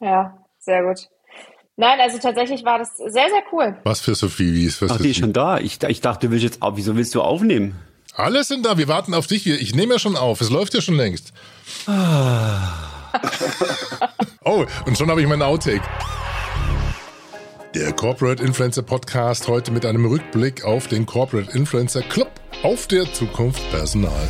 Ja, sehr gut. Nein, also tatsächlich war das sehr, sehr cool. Was für Sophie? Wie ist was Ach, die ist schon da. Ich, ich dachte, du willst jetzt, wieso willst du aufnehmen? Alle sind da, wir warten auf dich. Ich nehme ja schon auf, es läuft ja schon längst. oh, und schon habe ich meinen Outtake. Der Corporate Influencer Podcast heute mit einem Rückblick auf den Corporate Influencer Club auf der Zukunft Personal.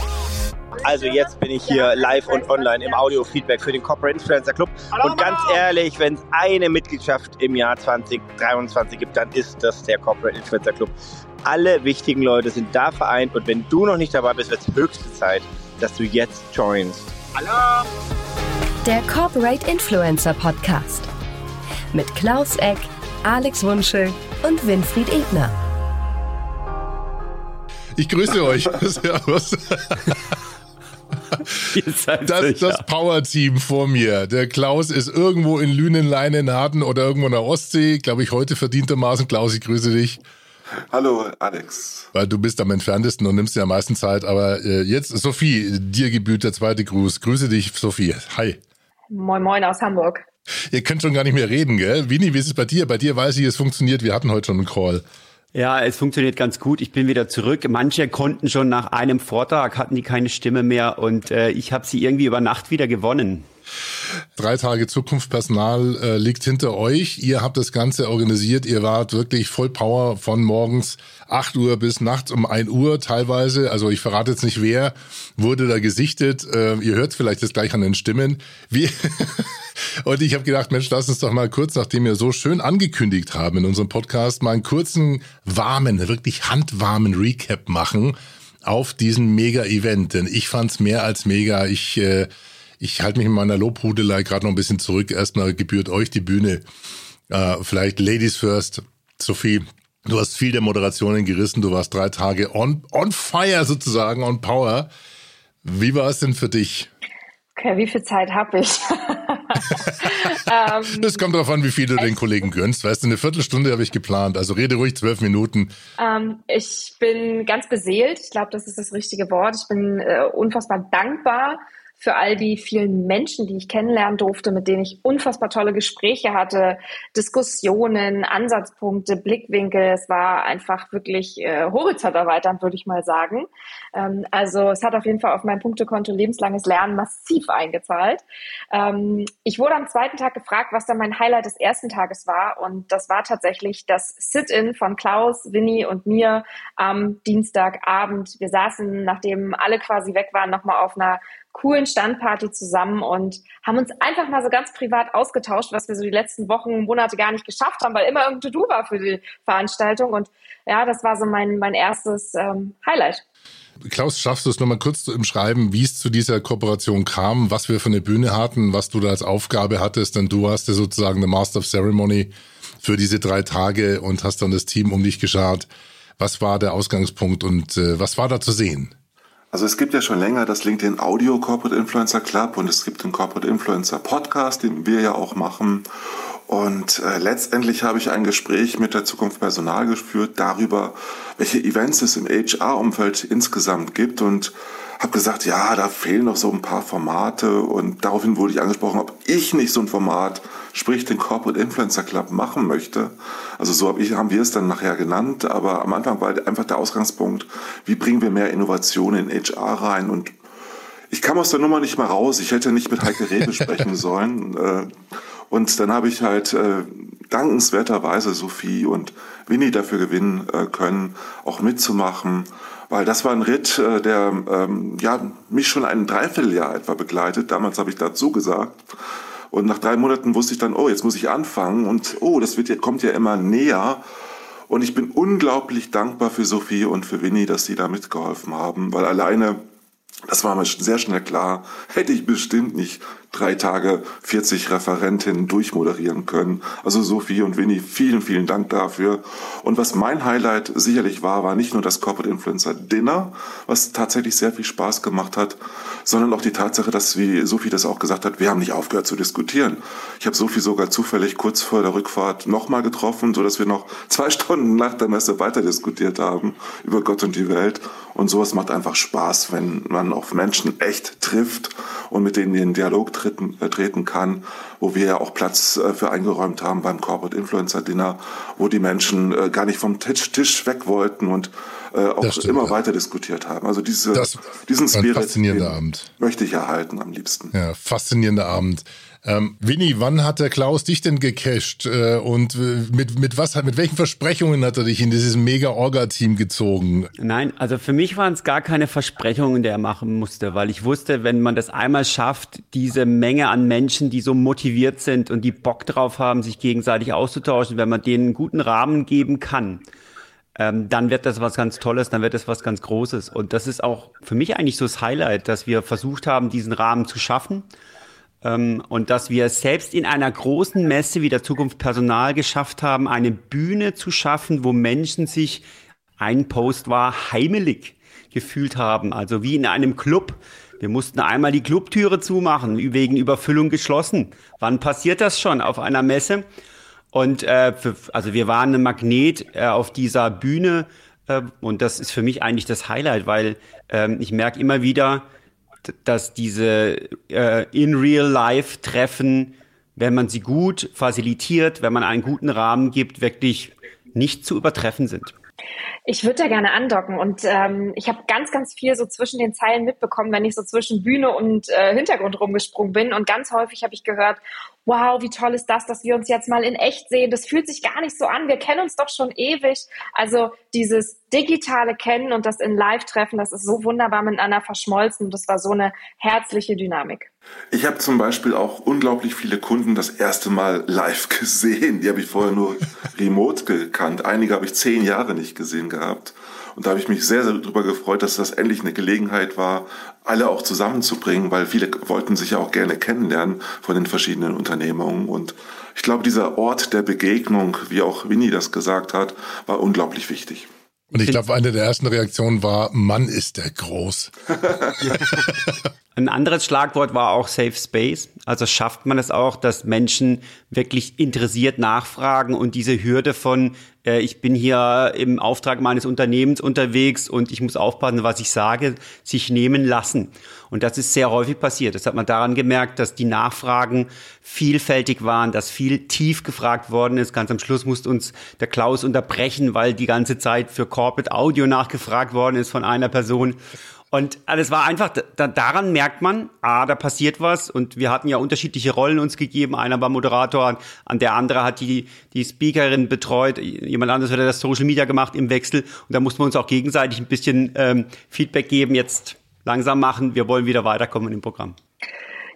Also jetzt bin ich hier live und online im Audio-Feedback für den Corporate Influencer Club. Und ganz ehrlich, wenn es eine Mitgliedschaft im Jahr 2023 gibt, dann ist das der Corporate Influencer Club. Alle wichtigen Leute sind da vereint und wenn du noch nicht dabei bist, wird es höchste Zeit, dass du jetzt joinst. Alarm! Der Corporate Influencer Podcast mit Klaus Eck, Alex Wunschel und Winfried Ebner. Ich grüße euch. Das, das Power-Team vor mir. Der Klaus ist irgendwo in Lünen, Leine, Naden oder irgendwo in der Ostsee. Glaube ich, heute verdientermaßen. Klaus, ich grüße dich. Hallo, Alex. Weil du bist am entferntesten und nimmst dir am meisten Zeit. Aber äh, jetzt, Sophie, dir gebührt der zweite Gruß. Grüße dich, Sophie. Hi. Moin, moin aus Hamburg. Ihr könnt schon gar nicht mehr reden, gell? Winnie, wie ist es bei dir? Bei dir weiß ich, es funktioniert. Wir hatten heute schon einen Call. Ja, es funktioniert ganz gut. Ich bin wieder zurück. Manche konnten schon nach einem Vortrag, hatten die keine Stimme mehr und äh, ich habe sie irgendwie über Nacht wieder gewonnen. Drei Tage Zukunftspersonal äh, liegt hinter euch. Ihr habt das Ganze organisiert. Ihr wart wirklich voll Power von morgens 8 Uhr bis nachts um 1 Uhr teilweise. Also ich verrate jetzt nicht wer, wurde da gesichtet. Äh, ihr hört vielleicht das gleich an den Stimmen. Wie Und ich habe gedacht, Mensch, lass uns doch mal kurz, nachdem wir so schön angekündigt haben in unserem Podcast, mal einen kurzen, warmen, wirklich handwarmen Recap machen auf diesen Mega-Event. Denn ich fand's mehr als mega. Ich äh, ich halte mich in meiner Lobhudelei gerade noch ein bisschen zurück. Erstmal gebührt euch die Bühne. Äh, vielleicht Ladies first. Sophie, du hast viel der Moderationen gerissen. Du warst drei Tage on, on fire sozusagen, on power. Wie war es denn für dich? Okay, wie viel Zeit habe ich? Das kommt darauf an, wie viel du den Kollegen gönnst. Weißt du, eine Viertelstunde habe ich geplant. Also rede ruhig zwölf Minuten. Ähm, ich bin ganz beseelt. Ich glaube, das ist das richtige Wort. Ich bin äh, unfassbar dankbar für all die vielen Menschen, die ich kennenlernen durfte, mit denen ich unfassbar tolle Gespräche hatte, Diskussionen, Ansatzpunkte, Blickwinkel. Es war einfach wirklich äh, horizonterweiternd, würde ich mal sagen. Ähm, also es hat auf jeden Fall auf mein Punktekonto lebenslanges Lernen massiv eingezahlt. Ähm, ich wurde am zweiten Tag gefragt, was da mein Highlight des ersten Tages war. Und das war tatsächlich das Sit-in von Klaus, Winnie und mir am Dienstagabend. Wir saßen, nachdem alle quasi weg waren, nochmal auf einer coolen Standparty zusammen und haben uns einfach mal so ganz privat ausgetauscht, was wir so die letzten Wochen, Monate gar nicht geschafft haben, weil immer irgendein Du war für die Veranstaltung. Und ja, das war so mein, mein erstes ähm, Highlight. Klaus, schaffst du es nochmal kurz im Schreiben, wie es zu dieser Kooperation kam, was wir für eine Bühne hatten, was du da als Aufgabe hattest, denn du warst ja sozusagen der Master of Ceremony für diese drei Tage und hast dann das Team um dich geschart. Was war der Ausgangspunkt und äh, was war da zu sehen? Also es gibt ja schon länger das LinkedIn Audio Corporate Influencer Club und es gibt den Corporate Influencer Podcast, den wir ja auch machen. Und äh, letztendlich habe ich ein Gespräch mit der Zukunft Personal geführt darüber, welche Events es im HR-Umfeld insgesamt gibt und habe gesagt, ja, da fehlen noch so ein paar Formate und daraufhin wurde ich angesprochen, ob ich nicht so ein Format, sprich den Corporate Influencer Club machen möchte. Also so hab ich, haben wir es dann nachher genannt, aber am Anfang war einfach der Ausgangspunkt, wie bringen wir mehr Innovation in HR rein und ich kam aus der Nummer nicht mal raus. Ich hätte nicht mit Heike Rebe sprechen sollen. Äh, und dann habe ich halt äh, dankenswerterweise Sophie und Winnie dafür gewinnen äh, können, auch mitzumachen weil das war ein Ritt, äh, der ähm, ja, mich schon ein Dreivierteljahr etwa begleitet. Damals habe ich dazu gesagt. Und nach drei Monaten wusste ich dann, oh, jetzt muss ich anfangen und oh, das wird, kommt ja immer näher. Und ich bin unglaublich dankbar für Sophie und für Winnie, dass sie da mitgeholfen haben, weil alleine das war mir sehr schnell klar, hätte ich bestimmt nicht drei Tage 40 Referentinnen durchmoderieren können. Also Sophie und Winnie, vielen, vielen Dank dafür. Und was mein Highlight sicherlich war, war nicht nur das Corporate Influencer Dinner, was tatsächlich sehr viel Spaß gemacht hat, sondern auch die Tatsache, dass, wie Sophie das auch gesagt hat, wir haben nicht aufgehört zu diskutieren. Ich habe Sophie sogar zufällig kurz vor der Rückfahrt nochmal getroffen, so dass wir noch zwei Stunden nach der Messe weiter diskutiert haben über Gott und die Welt. Und sowas macht einfach Spaß, wenn man auf Menschen echt trifft und mit denen den Dialog treten, äh, treten kann, wo wir ja auch Platz äh, für eingeräumt haben beim Corporate Influencer Dinner, wo die Menschen äh, gar nicht vom Tisch, Tisch weg wollten und äh, auch stimmt, immer ja. weiter diskutiert haben. Also diese, das diesen Spirit faszinierender Abend. möchte ich erhalten am liebsten. Ja, faszinierender Abend. Ähm, Winnie, wann hat der Klaus dich denn gecasht äh, und äh, mit, mit was mit welchen Versprechungen hat er dich in dieses mega Orga-Team gezogen? Nein, also für mich waren es gar keine Versprechungen, die er machen musste, weil ich wusste, wenn man das einmal schafft, diese Menge an Menschen, die so motiviert sind und die Bock drauf haben, sich gegenseitig auszutauschen, wenn man denen einen guten Rahmen geben kann, ähm, dann wird das was ganz Tolles, dann wird das was ganz Großes. Und das ist auch für mich eigentlich so das Highlight, dass wir versucht haben, diesen Rahmen zu schaffen. Ähm, und dass wir selbst in einer großen Messe wie der Zukunft Personal geschafft haben, eine Bühne zu schaffen, wo Menschen sich, ein Post war, heimelig gefühlt haben, also wie in einem Club. Wir mussten einmal die Clubtüre zumachen, wegen Überfüllung geschlossen. Wann passiert das schon auf einer Messe? Und äh, für, also wir waren ein Magnet äh, auf dieser Bühne äh, und das ist für mich eigentlich das Highlight, weil ähm, ich merke immer wieder, dass diese äh, in Real Life Treffen, wenn man sie gut facilitiert, wenn man einen guten Rahmen gibt, wirklich nicht zu übertreffen sind. Ich würde da gerne andocken und ähm, ich habe ganz, ganz viel so zwischen den Zeilen mitbekommen, wenn ich so zwischen Bühne und äh, Hintergrund rumgesprungen bin und ganz häufig habe ich gehört, wow, wie toll ist das, dass wir uns jetzt mal in echt sehen. Das fühlt sich gar nicht so an. Wir kennen uns doch schon ewig. Also dieses digitale Kennen und das in Live-Treffen, das ist so wunderbar miteinander verschmolzen. Das war so eine herzliche Dynamik. Ich habe zum Beispiel auch unglaublich viele Kunden das erste Mal live gesehen. Die habe ich vorher nur remote gekannt. Einige habe ich zehn Jahre nicht gesehen gehabt. Und da habe ich mich sehr, sehr darüber gefreut, dass das endlich eine Gelegenheit war, alle auch zusammenzubringen, weil viele wollten sich ja auch gerne kennenlernen von den verschiedenen Unternehmungen. Und ich glaube, dieser Ort der Begegnung, wie auch Winnie das gesagt hat, war unglaublich wichtig. Und ich glaube, eine der ersten Reaktionen war, Mann, ist der groß. Ein anderes Schlagwort war auch Safe Space. Also schafft man es auch, dass Menschen wirklich interessiert nachfragen und diese Hürde von, äh, ich bin hier im Auftrag meines Unternehmens unterwegs und ich muss aufpassen, was ich sage, sich nehmen lassen. Und das ist sehr häufig passiert. Das hat man daran gemerkt, dass die Nachfragen vielfältig waren, dass viel tief gefragt worden ist. Ganz am Schluss musste uns der Klaus unterbrechen, weil die ganze Zeit für Corporate Audio nachgefragt worden ist von einer Person. Und alles war einfach, da, daran merkt man, ah, da passiert was. Und wir hatten ja unterschiedliche Rollen uns gegeben. Einer war Moderator, an der andere hat die, die Speakerin betreut, jemand anderes hat das Social Media gemacht im Wechsel. Und da mussten wir uns auch gegenseitig ein bisschen ähm, Feedback geben, jetzt langsam machen, wir wollen wieder weiterkommen im Programm.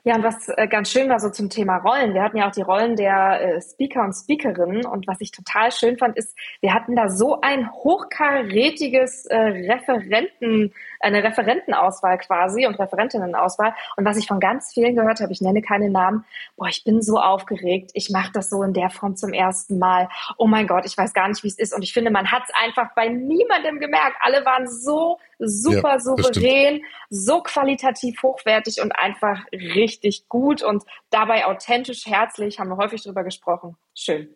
Ja, und was äh, ganz schön war so zum Thema Rollen. Wir hatten ja auch die Rollen der äh, Speaker und Speakerinnen. Und was ich total schön fand, ist, wir hatten da so ein hochkarätiges äh, Referenten, eine Referentenauswahl quasi und Referentinnenauswahl. Und was ich von ganz vielen gehört habe, ich nenne keine Namen, boah, ich bin so aufgeregt. Ich mache das so in der Form zum ersten Mal. Oh mein Gott, ich weiß gar nicht, wie es ist. Und ich finde, man hat es einfach bei niemandem gemerkt. Alle waren so super ja, souverän, so qualitativ hochwertig und einfach richtig gut und dabei authentisch, herzlich, haben wir häufig drüber gesprochen. Schön.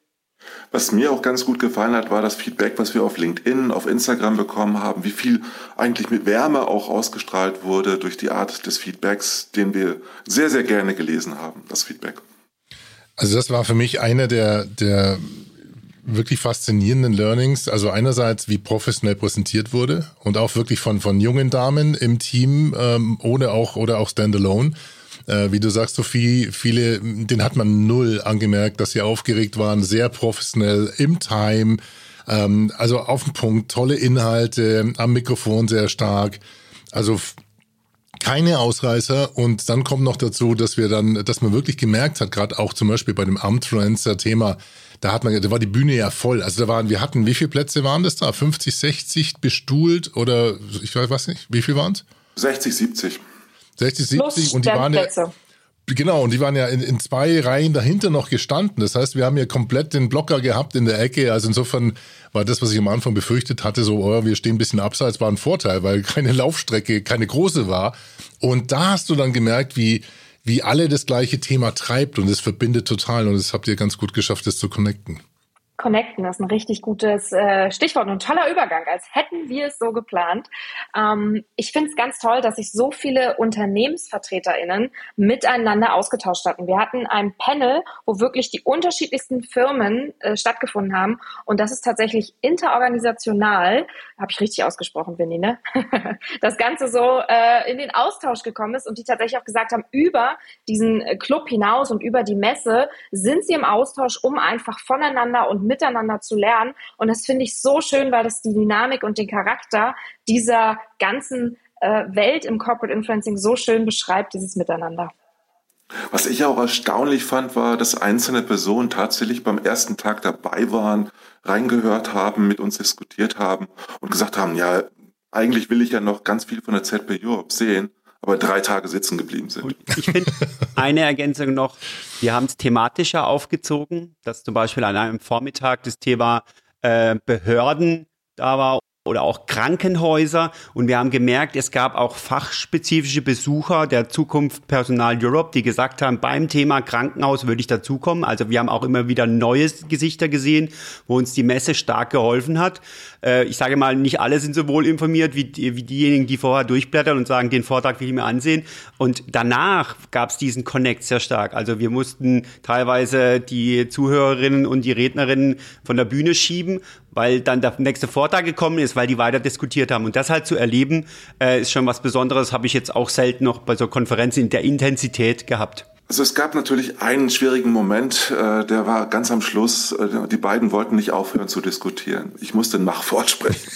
Was mir auch ganz gut gefallen hat, war das Feedback, was wir auf LinkedIn, auf Instagram bekommen haben, wie viel eigentlich mit Wärme auch ausgestrahlt wurde durch die Art des Feedbacks, den wir sehr, sehr gerne gelesen haben, das Feedback. Also das war für mich einer der, der wirklich faszinierenden Learnings. Also einerseits, wie professionell präsentiert wurde und auch wirklich von, von jungen Damen im Team ähm, oder auch, oder auch standalone. Äh, wie du sagst, Sophie, viele, den hat man null angemerkt, dass sie aufgeregt waren, sehr professionell im Time, ähm, also auf den Punkt, tolle Inhalte, am Mikrofon sehr stark. Also keine Ausreißer und dann kommt noch dazu, dass wir dann, dass man wirklich gemerkt hat, gerade auch zum Beispiel bei dem Amtfluencer-Thema, da hat man, da war die Bühne ja voll. Also da waren, wir hatten, wie viele Plätze waren das da? 50, 60 bestuhlt oder ich weiß nicht, wie viel waren es? 60, 70. 60, 70 und die waren ja, Genau, und die waren ja in, in zwei Reihen dahinter noch gestanden. Das heißt, wir haben ja komplett den Blocker gehabt in der Ecke. Also insofern war das, was ich am Anfang befürchtet hatte, so, oh, wir stehen ein bisschen abseits, war ein Vorteil, weil keine Laufstrecke, keine große war. Und da hast du dann gemerkt, wie, wie alle das gleiche Thema treibt und es verbindet total und das habt ihr ganz gut geschafft, das zu connecten. Connecten ist ein richtig gutes äh, Stichwort und ein toller Übergang, als hätten wir es so geplant. Ähm, ich finde es ganz toll, dass sich so viele UnternehmensvertreterInnen miteinander ausgetauscht hatten. Wir hatten ein Panel, wo wirklich die unterschiedlichsten Firmen äh, stattgefunden haben und das ist tatsächlich interorganisational, habe ich richtig ausgesprochen, Winnie, ne? das Ganze so äh, in den Austausch gekommen ist und die tatsächlich auch gesagt haben, über diesen Club hinaus und über die Messe sind sie im Austausch, um einfach voneinander und miteinander zu lernen. Und das finde ich so schön, weil das die Dynamik und den Charakter dieser ganzen äh, Welt im Corporate Influencing so schön beschreibt, dieses Miteinander. Was ich auch erstaunlich fand, war, dass einzelne Personen tatsächlich beim ersten Tag dabei waren, reingehört haben, mit uns diskutiert haben und gesagt haben, ja, eigentlich will ich ja noch ganz viel von der ZB Europe sehen aber drei Tage sitzen geblieben sind. Und ich finde eine Ergänzung noch, wir haben es thematischer aufgezogen, dass zum Beispiel an einem Vormittag das Thema äh, Behörden da war oder auch Krankenhäuser. Und wir haben gemerkt, es gab auch fachspezifische Besucher der Zukunft Personal Europe, die gesagt haben, beim Thema Krankenhaus würde ich dazukommen. Also wir haben auch immer wieder neue Gesichter gesehen, wo uns die Messe stark geholfen hat. Äh, ich sage mal, nicht alle sind so wohl informiert wie, wie diejenigen, die vorher durchblättern und sagen, den Vortrag will ich mir ansehen. Und danach gab es diesen Connect sehr stark. Also wir mussten teilweise die Zuhörerinnen und die Rednerinnen von der Bühne schieben weil dann der nächste Vortrag gekommen ist, weil die weiter diskutiert haben. Und das halt zu erleben, äh, ist schon was Besonderes, habe ich jetzt auch selten noch bei so Konferenzen in der Intensität gehabt. Also es gab natürlich einen schwierigen Moment, äh, der war ganz am Schluss. Äh, die beiden wollten nicht aufhören zu diskutieren. Ich musste nach sprechen.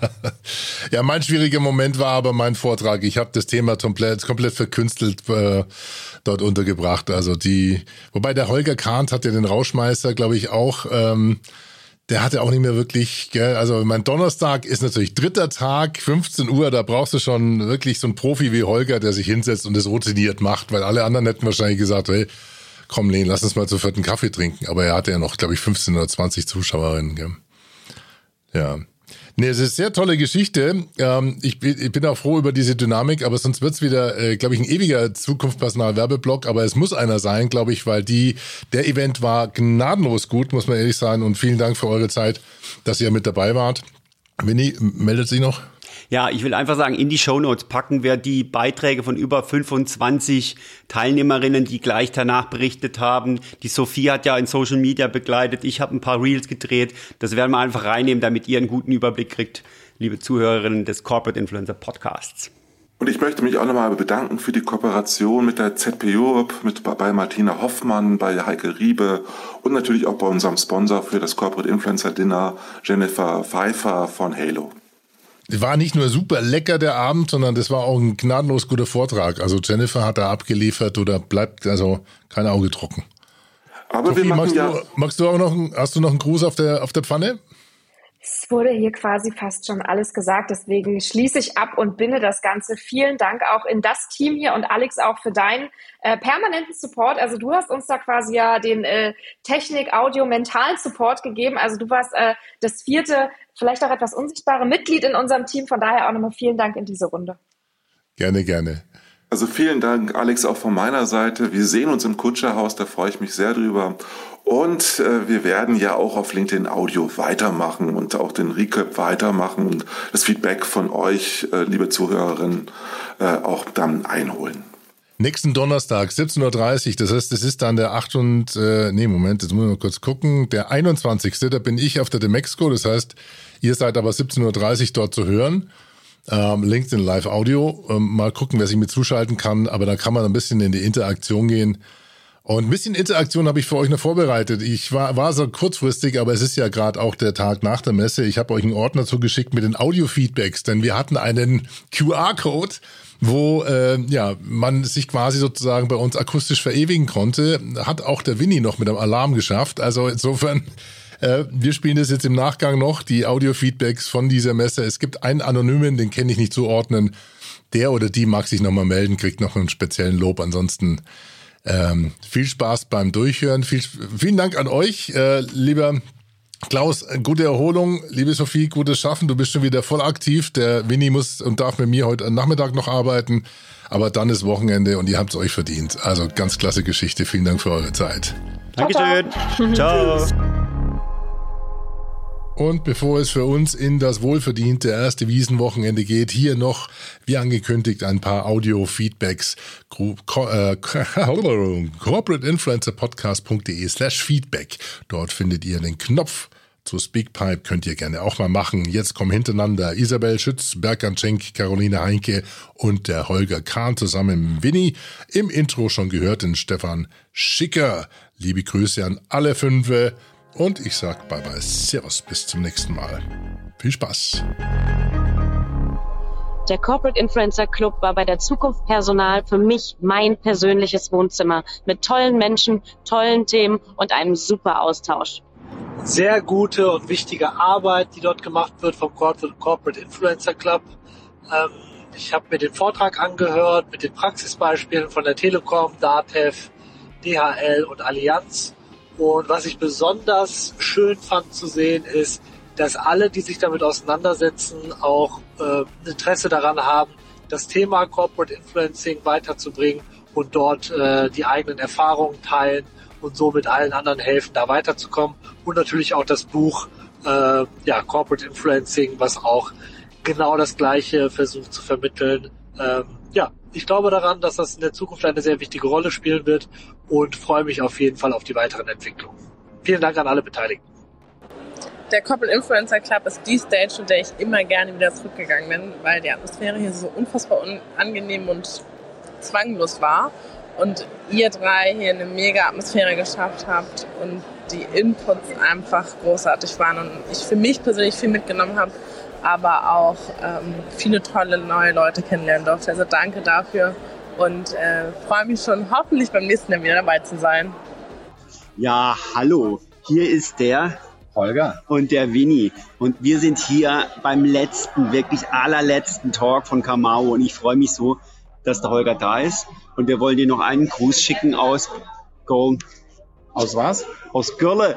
ja, mein schwieriger Moment war aber mein Vortrag. Ich habe das Thema komplett, komplett verkünstelt äh, dort untergebracht. Also die, wobei der Holger Kahnt hat ja den Rauschmeister, glaube ich, auch. Ähm, der hatte auch nicht mehr wirklich, gell? also mein Donnerstag ist natürlich dritter Tag, 15 Uhr, da brauchst du schon wirklich so einen Profi wie Holger, der sich hinsetzt und das routiniert macht, weil alle anderen hätten wahrscheinlich gesagt, hey, komm Lehn, lass uns mal zu vierten Kaffee trinken. Aber er hatte ja noch, glaube ich, 15 oder 20 Zuschauerinnen. Gell? Ja. Nee, es ist eine sehr tolle Geschichte. Ähm, ich, ich, bin auch froh über diese Dynamik, aber sonst wird's wieder, äh, glaube ich, ein ewiger Zukunftspersonal-Werbeblock. Aber es muss einer sein, glaube ich, weil die, der Event war gnadenlos gut, muss man ehrlich sagen. Und vielen Dank für eure Zeit, dass ihr mit dabei wart. Winnie, meldet sich noch? Ja, ich will einfach sagen, in die Shownotes packen wir die Beiträge von über 25 Teilnehmerinnen, die gleich danach berichtet haben. Die Sophie hat ja in Social Media begleitet. Ich habe ein paar Reels gedreht. Das werden wir einfach reinnehmen, damit ihr einen guten Überblick kriegt, liebe Zuhörerinnen des Corporate Influencer Podcasts. Und ich möchte mich auch nochmal bedanken für die Kooperation mit der ZP Europe, mit, bei Martina Hoffmann, bei Heike Riebe und natürlich auch bei unserem Sponsor für das Corporate Influencer Dinner, Jennifer Pfeiffer von Halo war nicht nur super lecker der Abend, sondern das war auch ein gnadenlos guter Vortrag. Also Jennifer hat da abgeliefert oder bleibt also kein Auge trocken. Aber Sophie, wir machen magst, ja du, magst du auch noch, hast du noch einen Gruß auf der, auf der Pfanne? Es wurde hier quasi fast schon alles gesagt, deswegen schließe ich ab und binde das Ganze. Vielen Dank auch in das Team hier und Alex auch für deinen äh, permanenten Support. Also du hast uns da quasi ja den äh, Technik, Audio, mentalen Support gegeben. Also du warst äh, das vierte, vielleicht auch etwas unsichtbare Mitglied in unserem Team. Von daher auch nochmal vielen Dank in diese Runde. Gerne, gerne. Also vielen Dank, Alex, auch von meiner Seite. Wir sehen uns im Kutscherhaus, da freue ich mich sehr drüber. Und äh, wir werden ja auch auf LinkedIn Audio weitermachen und auch den Recap weitermachen und das Feedback von euch, äh, liebe Zuhörerinnen, äh, auch dann einholen. Nächsten Donnerstag, 17.30 Uhr, das heißt, das ist dann der 8 und, äh, nee, Moment, jetzt muss ich mal kurz gucken, der 21. Da bin ich auf der Demexco, das heißt, ihr seid aber 17.30 Uhr dort zu hören ähm, LinkedIn Live Audio. Ähm, mal gucken, wer sich mit zuschalten kann. Aber da kann man ein bisschen in die Interaktion gehen. Und ein bisschen Interaktion habe ich für euch noch vorbereitet. Ich war, war so kurzfristig, aber es ist ja gerade auch der Tag nach der Messe. Ich habe euch einen Ordner zugeschickt mit den Audio-Feedbacks, denn wir hatten einen QR-Code, wo äh, ja man sich quasi sozusagen bei uns akustisch verewigen konnte. Hat auch der Winnie noch mit einem Alarm geschafft. Also insofern äh, wir spielen das jetzt im Nachgang noch, die Audio-Feedbacks von dieser Messe. Es gibt einen Anonymen, den kenne ich nicht zuordnen. Der oder die mag sich nochmal melden, kriegt noch einen speziellen Lob. Ansonsten ähm, viel Spaß beim Durchhören. Viel, vielen Dank an euch, äh, lieber Klaus, gute Erholung. Liebe Sophie, gutes Schaffen. Du bist schon wieder voll aktiv. Der Winnie muss und darf mit mir heute Nachmittag noch arbeiten. Aber dann ist Wochenende und ihr habt es euch verdient. Also ganz klasse Geschichte. Vielen Dank für eure Zeit. Dankeschön. Ciao. Ciao. Und bevor es für uns in das wohlverdiente erste Wiesenwochenende geht, hier noch, wie angekündigt, ein paar Audio-Feedbacks. Äh, corporateinfluencerpodcast.de slash Feedback. Dort findet ihr den Knopf zu Speakpipe könnt ihr gerne auch mal machen. Jetzt kommen hintereinander Isabel Schütz, Berkan Schenk, Caroline Heinke und der Holger Kahn zusammen mit Winnie. Im Intro schon gehört den Stefan Schicker. Liebe Grüße an alle Fünfe und ich sag bye bye, servus, bis zum nächsten Mal. Viel Spaß. Der Corporate Influencer Club war bei der Zukunft Personal für mich mein persönliches Wohnzimmer mit tollen Menschen, tollen Themen und einem super Austausch sehr gute und wichtige Arbeit, die dort gemacht wird vom Corporate Influencer Club. Ähm, ich habe mir den Vortrag angehört mit den Praxisbeispielen von der Telekom, DATEV, DHL und Allianz. Und was ich besonders schön fand zu sehen, ist, dass alle, die sich damit auseinandersetzen, auch äh, Interesse daran haben, das Thema Corporate Influencing weiterzubringen und dort äh, die eigenen Erfahrungen teilen und so mit allen anderen helfen, da weiterzukommen. Und natürlich auch das Buch äh, ja, Corporate Influencing, was auch genau das Gleiche versucht zu vermitteln. Ähm, ja, ich glaube daran, dass das in der Zukunft eine sehr wichtige Rolle spielen wird und freue mich auf jeden Fall auf die weiteren Entwicklungen. Vielen Dank an alle Beteiligten. Der Corporate Influencer Club ist die Stage, zu der ich immer gerne wieder zurückgegangen bin, weil die Atmosphäre hier so unfassbar angenehm und zwanglos war und ihr drei hier eine mega Atmosphäre geschafft habt und die Inputs einfach großartig waren und ich für mich persönlich viel mitgenommen habe, aber auch ähm, viele tolle neue Leute kennenlernen durfte. Also danke dafür und äh, freue mich schon hoffentlich beim nächsten Mal wieder dabei zu sein. Ja, hallo, hier ist der Holger und der Winnie und wir sind hier beim letzten, wirklich allerletzten Talk von Kamau und ich freue mich so, dass der Holger da ist. Und wir wollen dir noch einen Gruß schicken aus Go. Aus was? Aus Görle.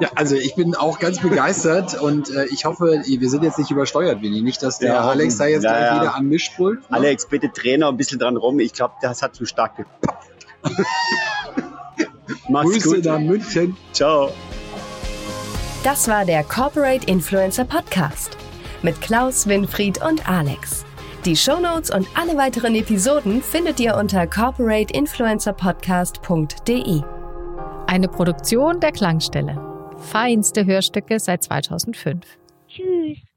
ja, also ich bin auch ganz begeistert und äh, ich hoffe, wir sind jetzt nicht übersteuert, Winnie. Nicht, dass der ja, Alex da jetzt ja, gleich ja. wieder am Mischpult. Ne? Alex, bitte Trainer ein bisschen dran rum. Ich glaube, das hat zu stark gepoppt. Mach's Grüße gut. nach München. Ciao. Das war der Corporate Influencer Podcast mit Klaus, Winfried und Alex. Die Shownotes und alle weiteren Episoden findet ihr unter corporateinfluencerpodcast.de. Eine Produktion der Klangstelle. Feinste Hörstücke seit 2005. Tschüss.